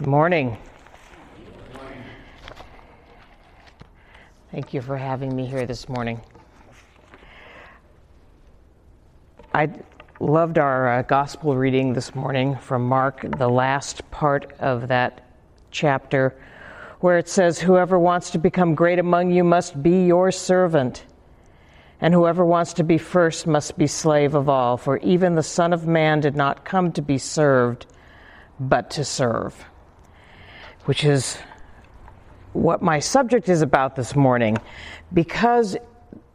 Good morning. Thank you for having me here this morning. I loved our uh, gospel reading this morning from Mark, the last part of that chapter, where it says, Whoever wants to become great among you must be your servant, and whoever wants to be first must be slave of all, for even the Son of Man did not come to be served, but to serve, which is what my subject is about this morning. Because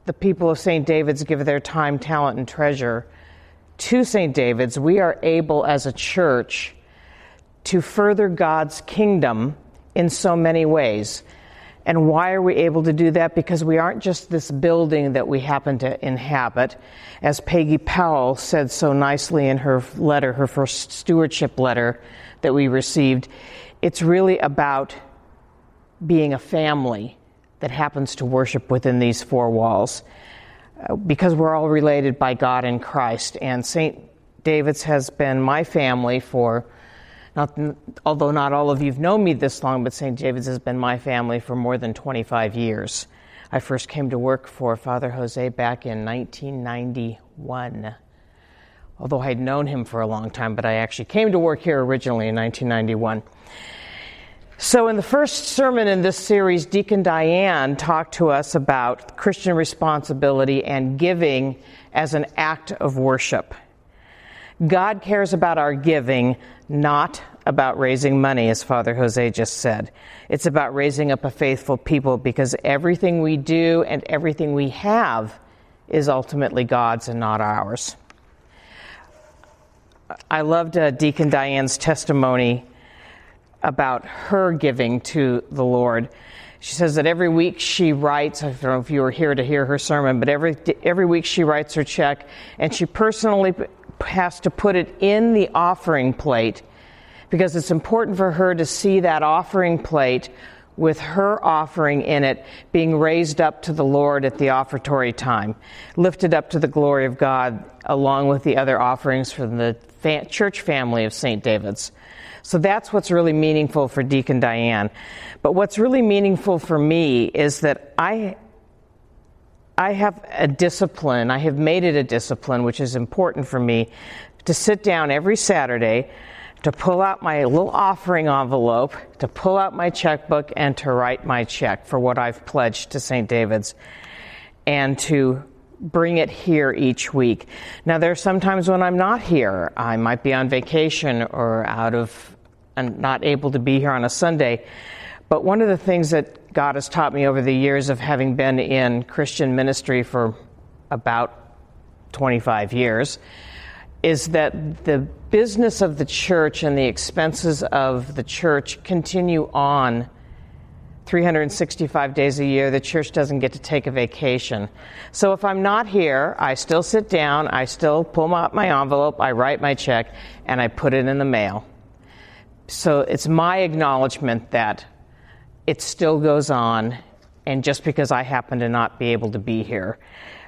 the people of St. David's give their time, talent, and treasure to St. David's, we are able as a church to further God's kingdom in so many ways. And why are we able to do that? Because we aren't just this building that we happen to inhabit. As Peggy Powell said so nicely in her letter, her first stewardship letter that we received, it's really about being a family that happens to worship within these four walls. Uh, because we're all related by God in Christ. And St. David's has been my family for, not, although not all of you've known me this long, but St. David's has been my family for more than 25 years. I first came to work for Father Jose back in 1991. Although I had known him for a long time, but I actually came to work here originally in 1991. So, in the first sermon in this series, Deacon Diane talked to us about Christian responsibility and giving as an act of worship. God cares about our giving, not about raising money, as Father Jose just said. It's about raising up a faithful people because everything we do and everything we have is ultimately God's and not ours. I loved uh, Deacon Diane's testimony about her giving to the Lord. She says that every week she writes, I don't know if you were here to hear her sermon, but every, every week she writes her check and she personally has to put it in the offering plate because it's important for her to see that offering plate with her offering in it being raised up to the Lord at the offertory time, lifted up to the glory of God, along with the other offerings from the fa- church family of St. David's. So that's what's really meaningful for Deacon Diane. But what's really meaningful for me is that I I have a discipline. I have made it a discipline, which is important for me, to sit down every Saturday, to pull out my little offering envelope, to pull out my checkbook, and to write my check for what I've pledged to St. David's, and to bring it here each week. Now, there are some times when I'm not here. I might be on vacation or out of and not able to be here on a Sunday. But one of the things that God has taught me over the years of having been in Christian ministry for about 25 years is that the business of the church and the expenses of the church continue on 365 days a year. The church doesn't get to take a vacation. So if I'm not here, I still sit down, I still pull out my envelope, I write my check, and I put it in the mail so it's my acknowledgement that it still goes on, and just because I happen to not be able to be here,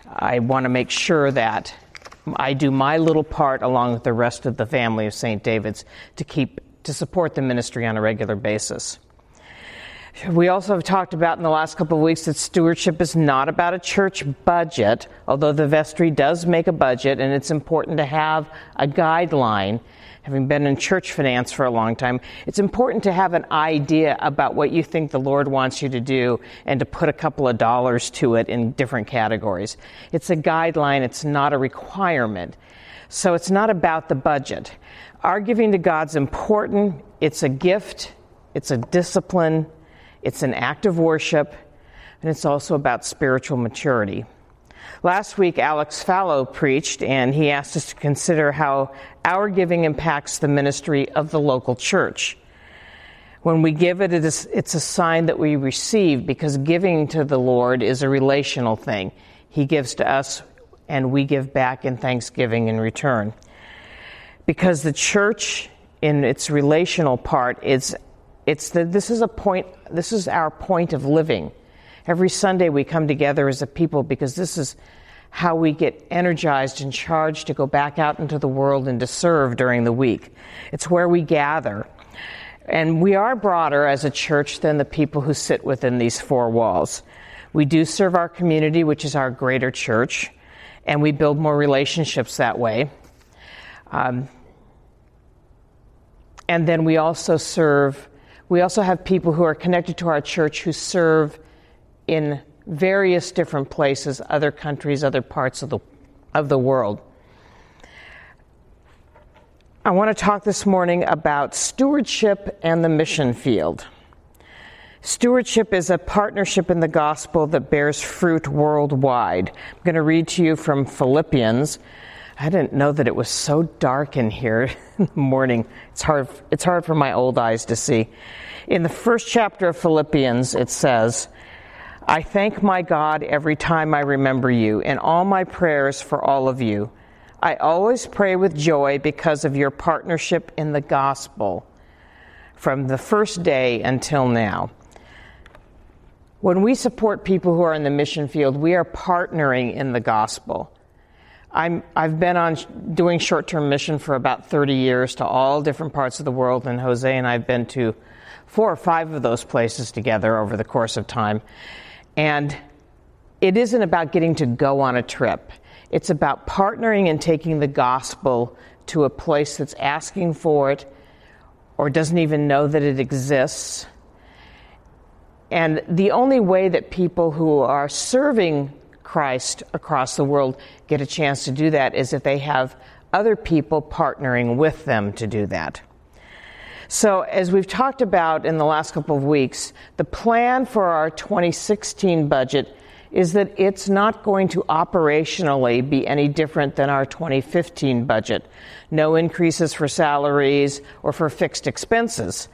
I want to make sure that I do my little part along with the rest of the family of St. David's to keep to support the ministry on a regular basis. We also have talked about in the last couple of weeks that stewardship is not about a church budget, although the vestry does make a budget, and it's important to have a guideline having been in church finance for a long time, it's important to have an idea about what you think the Lord wants you to do and to put a couple of dollars to it in different categories. It's a guideline, it's not a requirement. So it's not about the budget. Our giving to God's important, it's a gift, it's a discipline, it's an act of worship, and it's also about spiritual maturity. Last week, Alex Fallow preached, and he asked us to consider how our giving impacts the ministry of the local church. When we give it, it's a sign that we receive because giving to the Lord is a relational thing. He gives to us, and we give back in thanksgiving in return. Because the church, in its relational part, is it's the, this is a point. This is our point of living. Every Sunday we come together as a people because this is how we get energized and charged to go back out into the world and to serve during the week. It's where we gather. And we are broader as a church than the people who sit within these four walls. We do serve our community, which is our greater church, and we build more relationships that way. Um, and then we also serve, we also have people who are connected to our church who serve in various different places, other countries, other parts of the, of the world. I want to talk this morning about stewardship and the mission field. Stewardship is a partnership in the gospel that bears fruit worldwide. I'm going to read to you from Philippians. I didn't know that it was so dark in here in the morning. It's hard, it's hard for my old eyes to see. In the first chapter of Philippians, it says, I thank my God every time I remember you in all my prayers for all of you I always pray with joy because of your partnership in the gospel from the first day until now. When we support people who are in the mission field, we are partnering in the gospel. i have been on doing short term mission for about 30 years to all different parts of the world, and Jose and I have been to four or five of those places together over the course of time. And it isn't about getting to go on a trip. It's about partnering and taking the gospel to a place that's asking for it or doesn't even know that it exists. And the only way that people who are serving Christ across the world get a chance to do that is if they have other people partnering with them to do that. So, as we've talked about in the last couple of weeks, the plan for our 2016 budget is that it's not going to operationally be any different than our 2015 budget. No increases for salaries or for fixed expenses.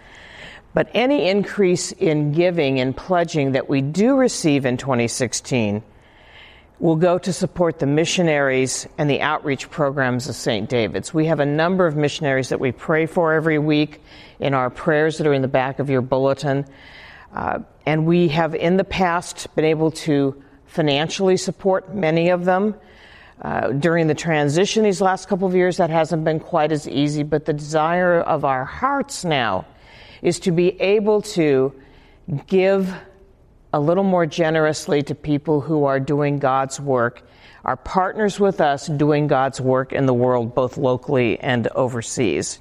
But any increase in giving and pledging that we do receive in 2016 will go to support the missionaries and the outreach programs of St. David's. We have a number of missionaries that we pray for every week in our prayers that are in the back of your bulletin. Uh, and we have in the past been able to financially support many of them. Uh, during the transition these last couple of years, that hasn't been quite as easy, but the desire of our hearts now is to be able to give a little more generously to people who are doing God's work, are partners with us doing God's work in the world, both locally and overseas.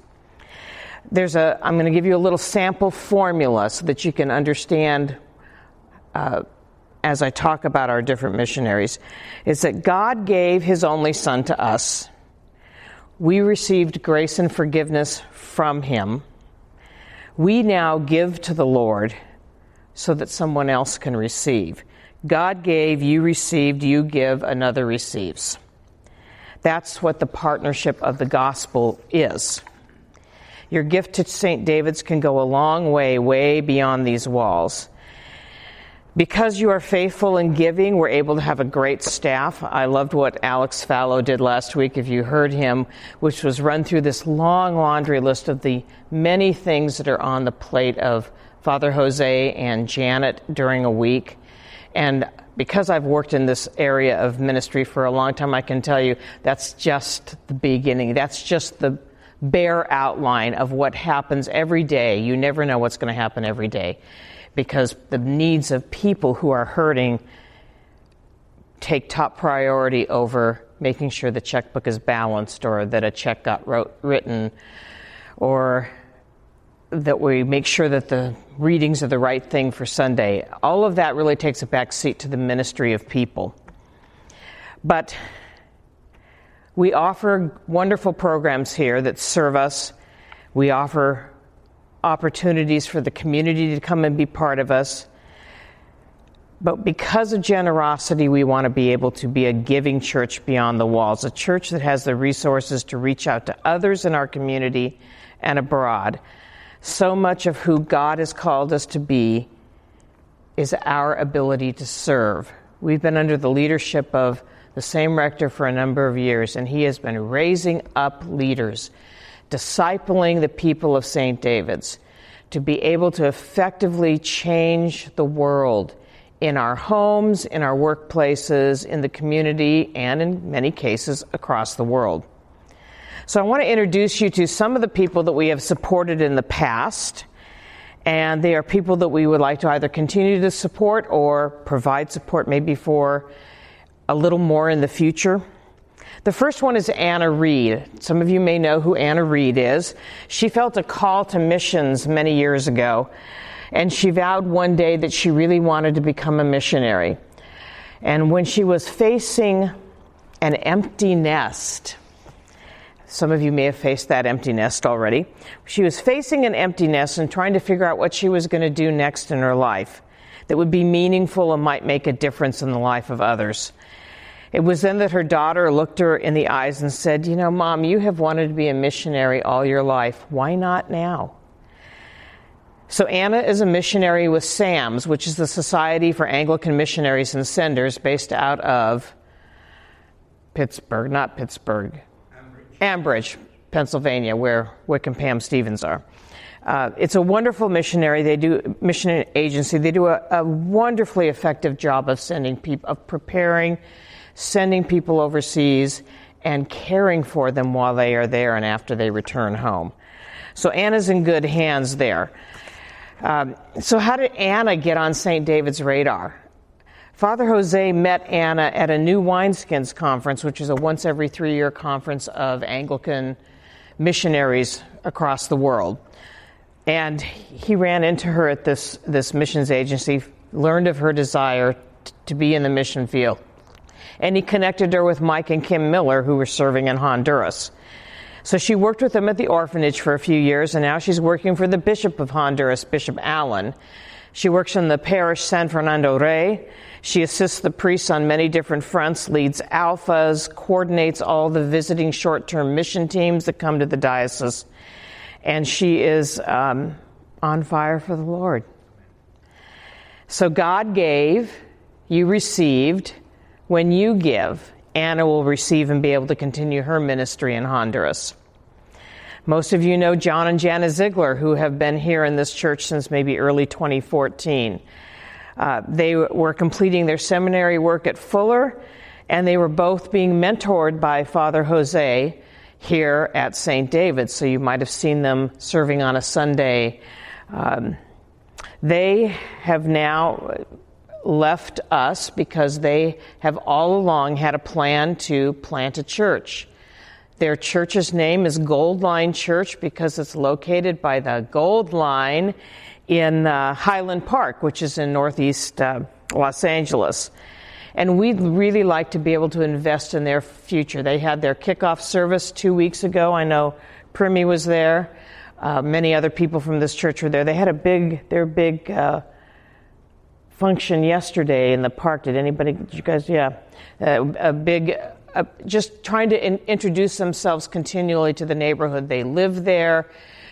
There's a i'm going to give you a little sample formula so that you can understand uh, as i talk about our different missionaries is that god gave his only son to us. We received grace and forgiveness from him. We now give to the lord so that someone else can receive god gave you received you give another receives that's what the partnership of the gospel is your gift to St. David's can go a long way, way beyond these walls. Because you are faithful in giving, we're able to have a great staff. I loved what Alex Fallow did last week, if you heard him, which was run through this long laundry list of the many things that are on the plate of Father Jose and Janet during a week. And because I've worked in this area of ministry for a long time, I can tell you that's just the beginning. That's just the bare outline of what happens every day. You never know what's going to happen every day because the needs of people who are hurting take top priority over making sure the checkbook is balanced or that a check got wrote, written or that we make sure that the readings are the right thing for Sunday. All of that really takes a back seat to the ministry of people. But we offer wonderful programs here that serve us. We offer opportunities for the community to come and be part of us. But because of generosity, we want to be able to be a giving church beyond the walls, a church that has the resources to reach out to others in our community and abroad. So much of who God has called us to be is our ability to serve. We've been under the leadership of the same rector for a number of years, and he has been raising up leaders, discipling the people of St. David's to be able to effectively change the world in our homes, in our workplaces, in the community, and in many cases across the world. So, I want to introduce you to some of the people that we have supported in the past And they are people that we would like to either continue to support or provide support maybe for a little more in the future. The first one is Anna Reed. Some of you may know who Anna Reed is. She felt a call to missions many years ago, and she vowed one day that she really wanted to become a missionary. And when she was facing an empty nest, some of you may have faced that empty nest already. She was facing an empty nest and trying to figure out what she was going to do next in her life that would be meaningful and might make a difference in the life of others. It was then that her daughter looked her in the eyes and said, You know, Mom, you have wanted to be a missionary all your life. Why not now? So, Anna is a missionary with SAMS, which is the Society for Anglican Missionaries and Senders, based out of Pittsburgh, not Pittsburgh, Ambridge, Pennsylvania, where Wick and Pam Stevens are. Uh, it's a wonderful missionary. They do mission agency. They do a, a wonderfully effective job of sending people, of preparing sending people overseas, and caring for them while they are there and after they return home. So Anna's in good hands there. Um, so, how did Anna get on St. David's radar? Father Jose met Anna at a New Wineskins conference, which is a once every three year conference of Anglican missionaries across the world. And he ran into her at this, this missions agency, learned of her desire t- to be in the mission field and he connected her with Mike and Kim Miller, who were serving in Honduras. So she worked with them at the orphanage for a few years, and now she's working for the Bishop of Honduras, Bishop Allen. She works in the parish San Fernando Rey. She assists the priests on many different fronts, leads alphas, coordinates all the visiting short term mission teams that come to the diocese. And she is um, on fire for the Lord. So God gave, you received, when you give, Anna will receive and be able to continue her ministry in Honduras. Most of you know John and Jana Ziegler, who have been here in this church since maybe early 2014. Uh, they were completing their seminary work at Fuller, and they were both being mentored by Father Jose here at St. David's. So you might have seen them serving on a Sunday. Um, they have now left us because they have all along had a plan to plant a church. Their church's name is Gold Line Church because it's located by the Gold Line in uh, Highland Park, which is in northeast uh, Los Angeles. And we'd really like to be able to invest in their future. They had their kickoff service two weeks ago. I know Primi was there. Uh, many other people from this church were there. They had a big, their big uh, function yesterday in the park. Did anybody, did you guys, yeah, uh, a big, uh, just trying to in, introduce themselves continually to the neighborhood. They live there.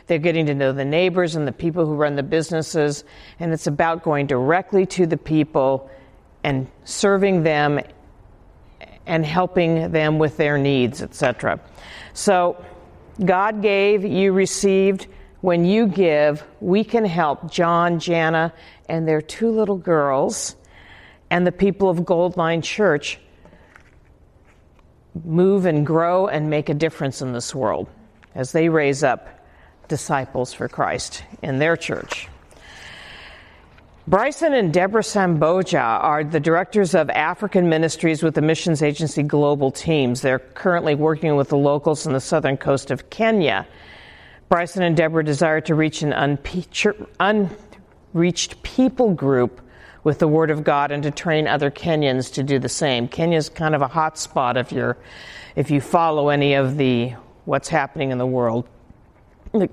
They're getting to know the neighbors and the people who run the businesses. And it's about going directly to the people and serving them and helping them with their needs, etc. So, God gave, you received. When you give, we can help John, Jana, and their two little girls and the people of Gold Line Church move and grow and make a difference in this world as they raise up disciples for Christ in their church. Bryson and Deborah Samboja are the directors of African ministries with the missions agency Global Teams. They're currently working with the locals on the southern coast of Kenya. Bryson and Deborah desire to reach an unreached people group with the Word of God and to train other Kenyans to do the same. Kenya is kind of a hot spot if you're if you follow any of the what's happening in the world.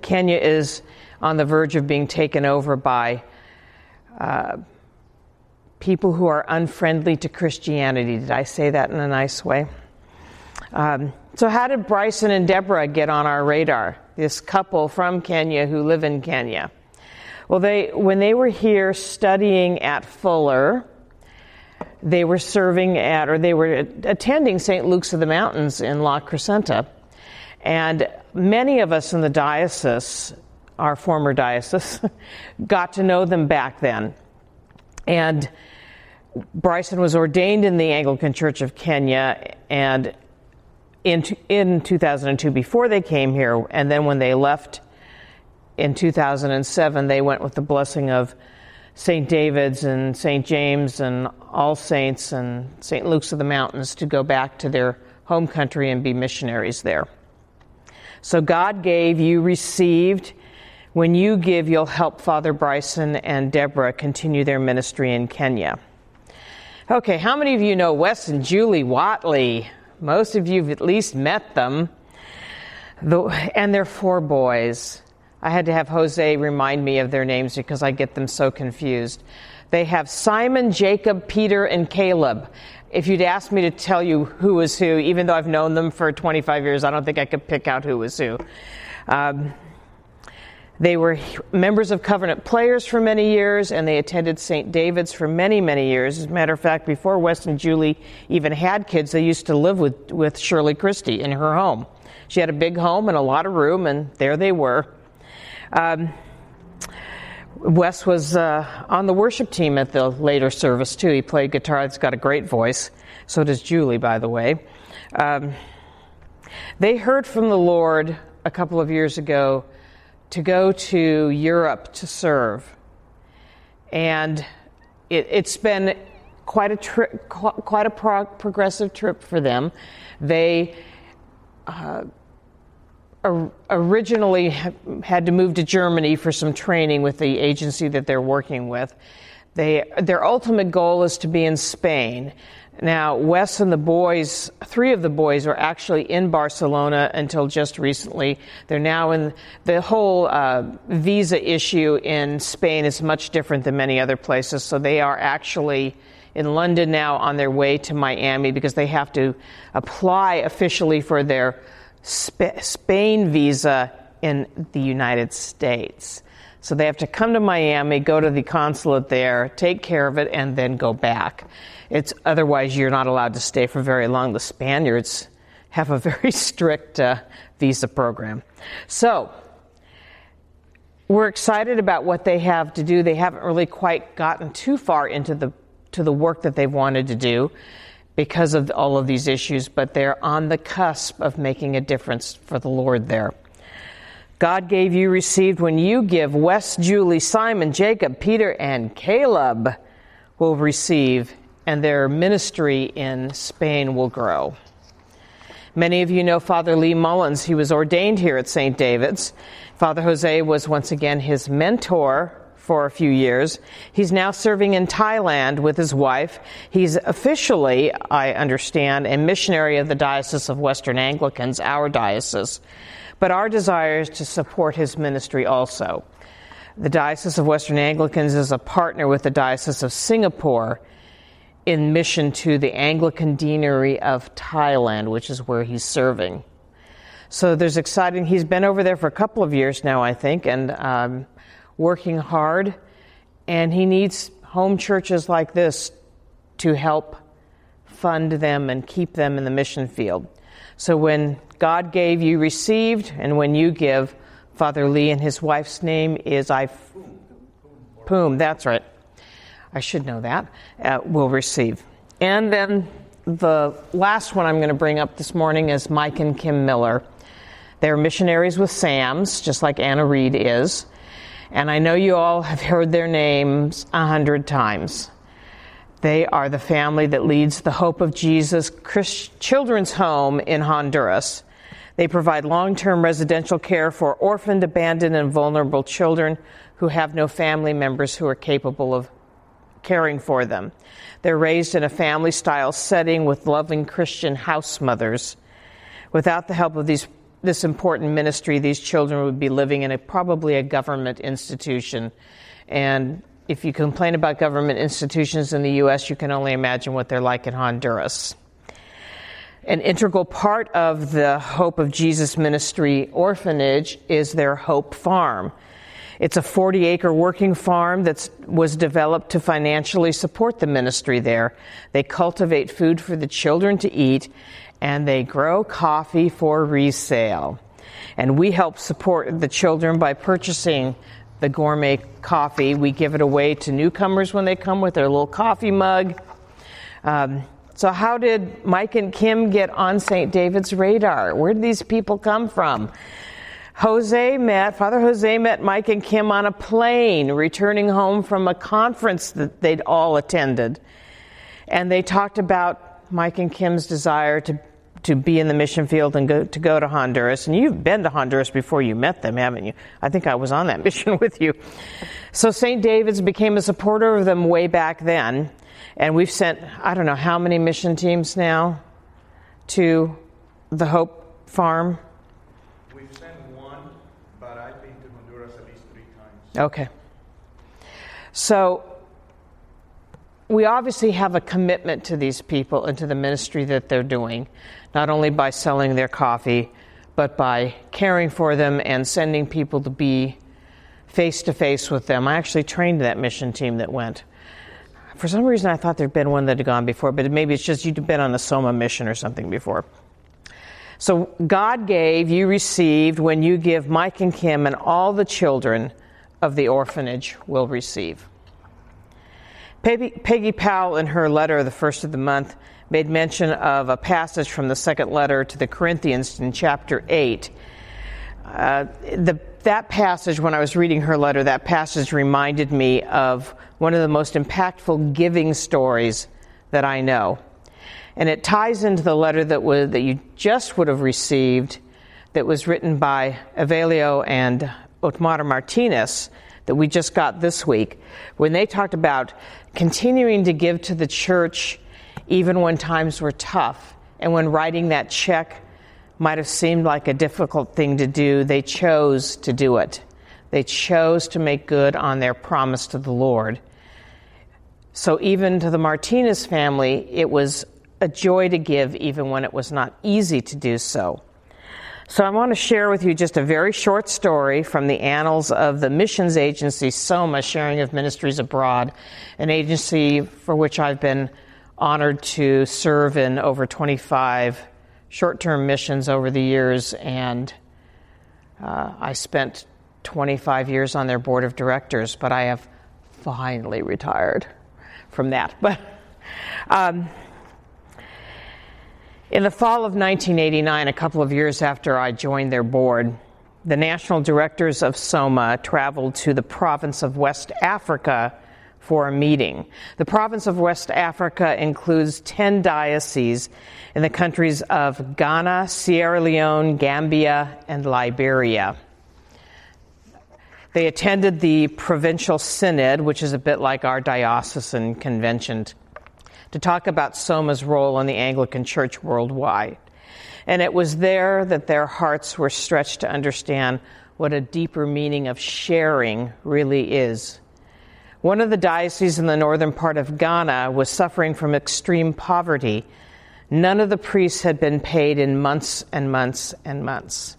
Kenya is on the verge of being taken over by uh, people who are unfriendly to Christianity. Did I say that in a nice way? Um, so, how did Bryson and Deborah get on our radar? This couple from Kenya who live in Kenya. Well, they, when they were here studying at Fuller, they were serving at, or they were attending St. Luke's of the Mountains in La Crescenta. And many of us in the diocese, our former diocese, got to know them back then. And Bryson was ordained in the Anglican Church of Kenya and in, in 2002 before they came here, and then when they left in 2007, they went with the blessing of St. David's and St. James and All Saints and St. Luke's of the Mountains to go back to their home country and be missionaries there. So God gave, you received. When you give, you'll help Father Bryson and Deborah continue their ministry in Kenya. Okay, how many of you know Wes and Julie Watley? Most of you have at least met them. The, and their four boys. I had to have Jose remind me of their names because I get them so confused. They have Simon, Jacob, Peter, and Caleb. If you'd asked me to tell you who was who, even though I've known them for 25 years, I don't think I could pick out who was who. Um, they were members of Covenant Players for many years, and they attended St. David's for many, many years. As a matter of fact, before Wes and Julie even had kids, they used to live with, with Shirley Christie in her home. She had a big home and a lot of room, and there they were. Um, Wes was uh, on the worship team at the later service, too. He played guitar. He's got a great voice. So does Julie, by the way. Um, they heard from the Lord a couple of years ago to go to Europe to serve. And it, has been quite a trip, quite a progressive trip for them. They uh, originally had to move to Germany for some training with the agency that they're working with. They, their ultimate goal is to be in Spain. Now, Wes and the boys, three of the boys, are actually in Barcelona until just recently. They're now in the whole uh, visa issue in Spain is much different than many other places. So they are actually in London now on their way to Miami because they have to apply officially for their Sp- Spain visa in the United States. So they have to come to Miami, go to the consulate there, take care of it, and then go back. It's otherwise you're not allowed to stay for very long. The Spaniards have a very strict uh, visa program. So we're excited about what they have to do. They haven't really quite gotten too far into the to the work that they've wanted to do because of all of these issues, but they're on the cusp of making a difference for the Lord there. God gave you received when you give. Wes, Julie, Simon, Jacob, Peter, and Caleb will receive and their ministry in Spain will grow. Many of you know Father Lee Mullins. He was ordained here at St. David's. Father Jose was once again his mentor for a few years. He's now serving in Thailand with his wife. He's officially, I understand, a missionary of the Diocese of Western Anglicans, our diocese. But our desire is to support his ministry also. The Diocese of Western Anglicans is a partner with the Diocese of Singapore in mission to the Anglican Deanery of Thailand, which is where he's serving. So there's exciting. He's been over there for a couple of years now, I think, and um, working hard. And he needs home churches like this to help fund them and keep them in the mission field. So when God gave, you received, and when you give, Father Lee and his wife's name is I. Poom, that's right. I should know that, uh, will receive. And then the last one I'm going to bring up this morning is Mike and Kim Miller. They're missionaries with SAMS, just like Anna Reed is. And I know you all have heard their names a hundred times. They are the family that leads the Hope of Jesus Christ- Children's Home in Honduras. They provide long term residential care for orphaned, abandoned, and vulnerable children who have no family members who are capable of caring for them. They're raised in a family style setting with loving Christian house mothers. Without the help of these, this important ministry, these children would be living in a, probably a government institution. And if you complain about government institutions in the U.S., you can only imagine what they're like in Honduras. An integral part of the Hope of Jesus Ministry orphanage is their Hope Farm. It's a 40 acre working farm that was developed to financially support the ministry there. They cultivate food for the children to eat and they grow coffee for resale. And we help support the children by purchasing the gourmet coffee. We give it away to newcomers when they come with their little coffee mug. Um, so, how did Mike and Kim get on St. David's radar? Where did these people come from? Jose met, Father Jose met Mike and Kim on a plane returning home from a conference that they'd all attended. And they talked about Mike and Kim's desire to, to be in the mission field and go, to go to Honduras. And you've been to Honduras before you met them, haven't you? I think I was on that mission with you. So St. David's became a supporter of them way back then. And we've sent, I don't know how many mission teams now to the Hope Farm. We've sent one, but I've been to Honduras at least three times. Okay. So we obviously have a commitment to these people and to the ministry that they're doing, not only by selling their coffee, but by caring for them and sending people to be face to face with them. I actually trained that mission team that went. For some reason, I thought there'd been one that had gone before, but maybe it's just you'd been on the Soma mission or something before. So God gave, you received when you give Mike and Kim and all the children of the orphanage will receive. Peggy, Peggy Powell, in her letter, the first of the month, made mention of a passage from the second letter to the Corinthians in chapter 8. Uh, the, that passage, when I was reading her letter, that passage reminded me of one of the most impactful giving stories that I know. And it ties into the letter that, was, that you just would have received that was written by Evelio and Otmar Martinez that we just got this week, when they talked about continuing to give to the church even when times were tough and when writing that check might have seemed like a difficult thing to do, they chose to do it. They chose to make good on their promise to the Lord. So, even to the Martinez family, it was a joy to give, even when it was not easy to do so. So I want to share with you just a very short story from the annals of the missions agency SOMA, Sharing of Ministries Abroad, an agency for which I've been honored to serve in over 25 short term missions over the years, and uh, I spent 25 years on their board of directors, but I have finally retired from that. But um, in the fall of 1989, a couple of years after I joined their board, the national directors of SOMA traveled to the province of West Africa for a meeting. The province of West Africa includes 10 dioceses in the countries of Ghana, Sierra Leone, Gambia, and Liberia. They attended the provincial synod, which is a bit like our diocesan convention to talk about Soma's role in the Anglican Church worldwide. And it was there that their hearts were stretched to understand what a deeper meaning of sharing really is. One of the dioceses in the northern part of Ghana was suffering from extreme poverty. None of the priests had been paid in months and months and months.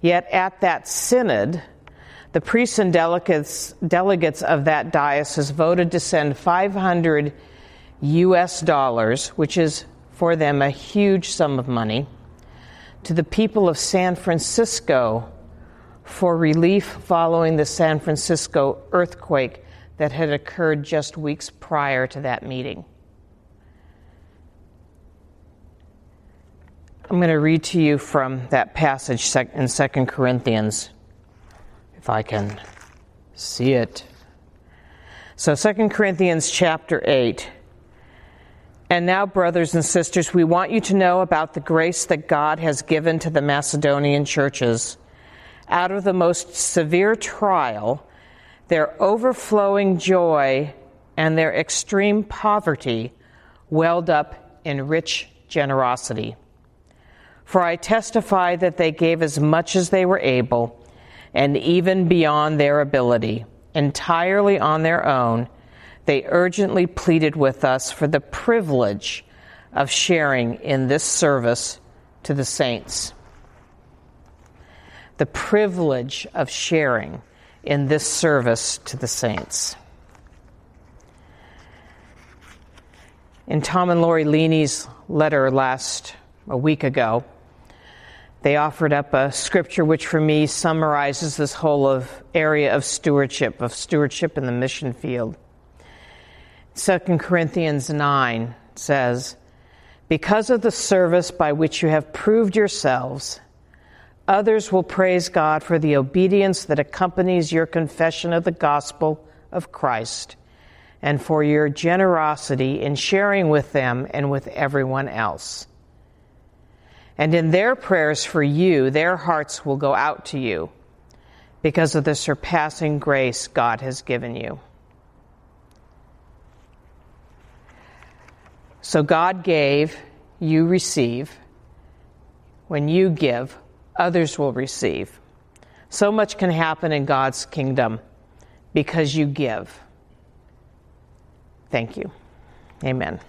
Yet at that synod, the priests and delegates, delegates of that diocese voted to send 500 US dollars, which is for them a huge sum of money, to the people of San Francisco for relief following the San Francisco earthquake that had occurred just weeks prior to that meeting. I'm going to read to you from that passage in 2 Corinthians, if I can see it. So 2 Corinthians chapter 8 and now, brothers and sisters, we want you to know about the grace that God has given to the Macedonian churches. Out of the most severe trial, their overflowing joy and their extreme poverty welled up in rich generosity. For I testify that they gave as much as they were able, and even beyond their ability, entirely on their own they urgently pleaded with us for the privilege of sharing in this service to the saints. The privilege of sharing in this service to the saints. In Tom and Lori Leaney's letter last a week ago, they offered up a scripture which for me summarizes this whole of area of stewardship, of stewardship in the mission field. 2 Corinthians 9 says, Because of the service by which you have proved yourselves, Others will praise God for the obedience that accompanies your confession of the gospel of Christ and for your generosity in sharing with them and with everyone else. And in their prayers for you, their hearts will go out to you because of the surpassing grace God has given you. So God gave, you receive. When you give, others will receive. So much can happen in God's kingdom because you give. Thank you. Amen.